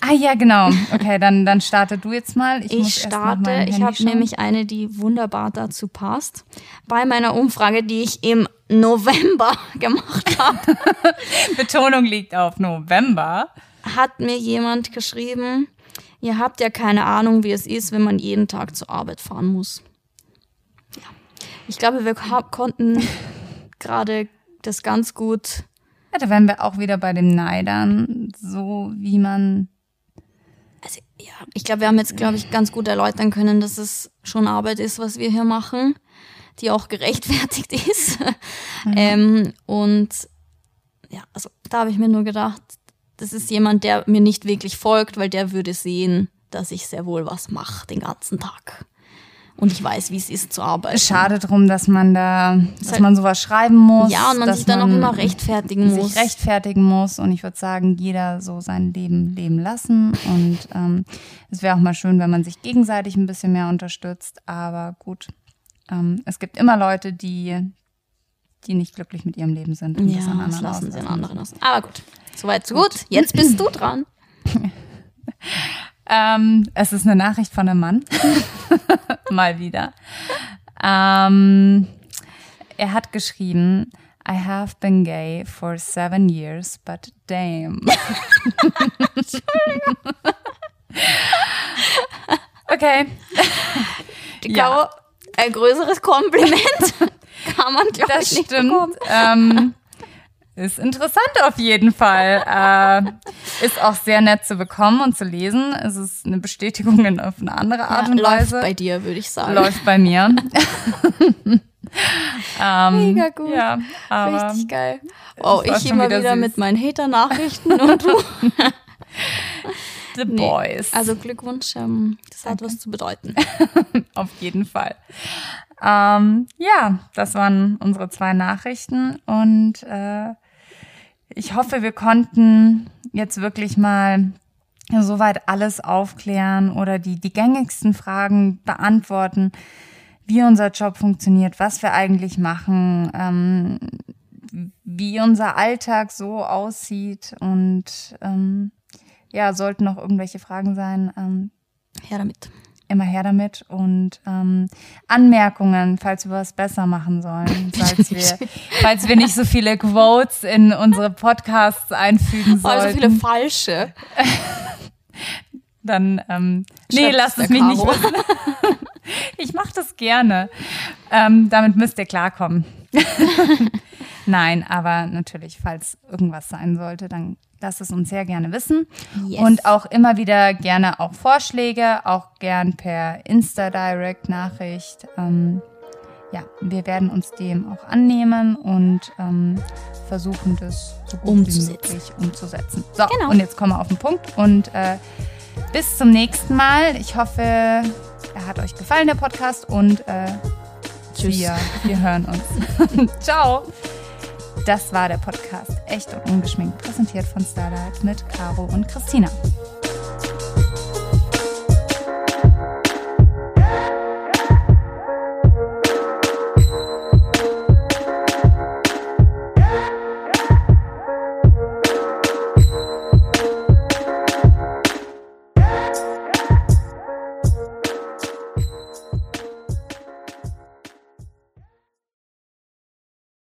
Ah ja, genau. Okay, dann, dann starte du jetzt mal. Ich, ich starte. ich habe nämlich eine, die wunderbar dazu passt. Bei meiner Umfrage, die ich im November gemacht habe. Betonung liegt auf November. Hat mir jemand geschrieben, ihr habt ja keine Ahnung, wie es ist, wenn man jeden Tag zur Arbeit fahren muss. Ich glaube, wir konnten gerade das ganz gut. Ja, da wären wir auch wieder bei dem Neidern, so wie man. Also, ja, ich glaube, wir haben jetzt, glaube ich, ganz gut erläutern können, dass es schon Arbeit ist, was wir hier machen, die auch gerechtfertigt ist. Mhm. ähm, und ja, also da habe ich mir nur gedacht, das ist jemand, der mir nicht wirklich folgt, weil der würde sehen, dass ich sehr wohl was mache den ganzen Tag und ich weiß, wie es ist zu arbeiten. Schade drum, dass man da, dass halt, man sowas schreiben muss. Ja, und man sich dann auch immer rechtfertigen muss. Sich rechtfertigen muss und ich würde sagen, jeder so sein Leben leben lassen und ähm, es wäre auch mal schön, wenn man sich gegenseitig ein bisschen mehr unterstützt, aber gut, ähm, es gibt immer Leute, die die nicht glücklich mit ihrem Leben sind. Und ja, das, an das lassen sie an anderen aus. Aber gut, soweit so gut. Jetzt bist du dran. Ähm, es ist eine Nachricht von einem Mann. Mal wieder. Ähm, er hat geschrieben, I have been gay for seven years, but damn. okay. Ich glaube, ja. ein größeres Kompliment kann man, glaube ich, nicht stimmt. bekommen. Ähm, ist interessant auf jeden Fall. Äh, ist auch sehr nett zu bekommen und zu lesen. Es ist eine Bestätigung in, auf eine andere Art ja, und Weise. Läuft bei dir, würde ich sagen. Läuft bei mir. ähm, Mega gut. Ja, Richtig geil. Oh, ich immer wieder, wieder mit meinen Hater-Nachrichten und du. The nee, Boys. Also Glückwunsch, ähm, das hat was zu bedeuten. auf jeden Fall. Ähm, ja, das waren unsere zwei Nachrichten und äh, ich hoffe, wir konnten jetzt wirklich mal soweit alles aufklären oder die, die gängigsten Fragen beantworten, wie unser Job funktioniert, was wir eigentlich machen, ähm, wie unser Alltag so aussieht und ähm, ja, sollten noch irgendwelche Fragen sein. Ähm, Her damit immer her damit und ähm, Anmerkungen, falls wir was besser machen sollen, falls wir, falls wir nicht so viele Quotes in unsere Podcasts einfügen sollen. Also viele falsche. Dann, ähm, nee, lasst es mich Karo. nicht wissen. ich mache das gerne. Ähm, damit müsst ihr klarkommen. Nein, aber natürlich, falls irgendwas sein sollte, dann lasst es uns sehr gerne wissen. Yes. Und auch immer wieder gerne auch Vorschläge, auch gern per Insta-Direct-Nachricht. Ähm, ja, wir werden uns dem auch annehmen und ähm, versuchen, das so gut umzusetzen. wie möglich umzusetzen. So, genau. und jetzt kommen wir auf den Punkt und äh, bis zum nächsten Mal. Ich hoffe, er hat euch gefallen, der Podcast, und äh, Tschüss. Wir, wir hören uns. Ciao. Das war der Podcast Echt und Ungeschminkt, präsentiert von Starlight mit Caro und Christina.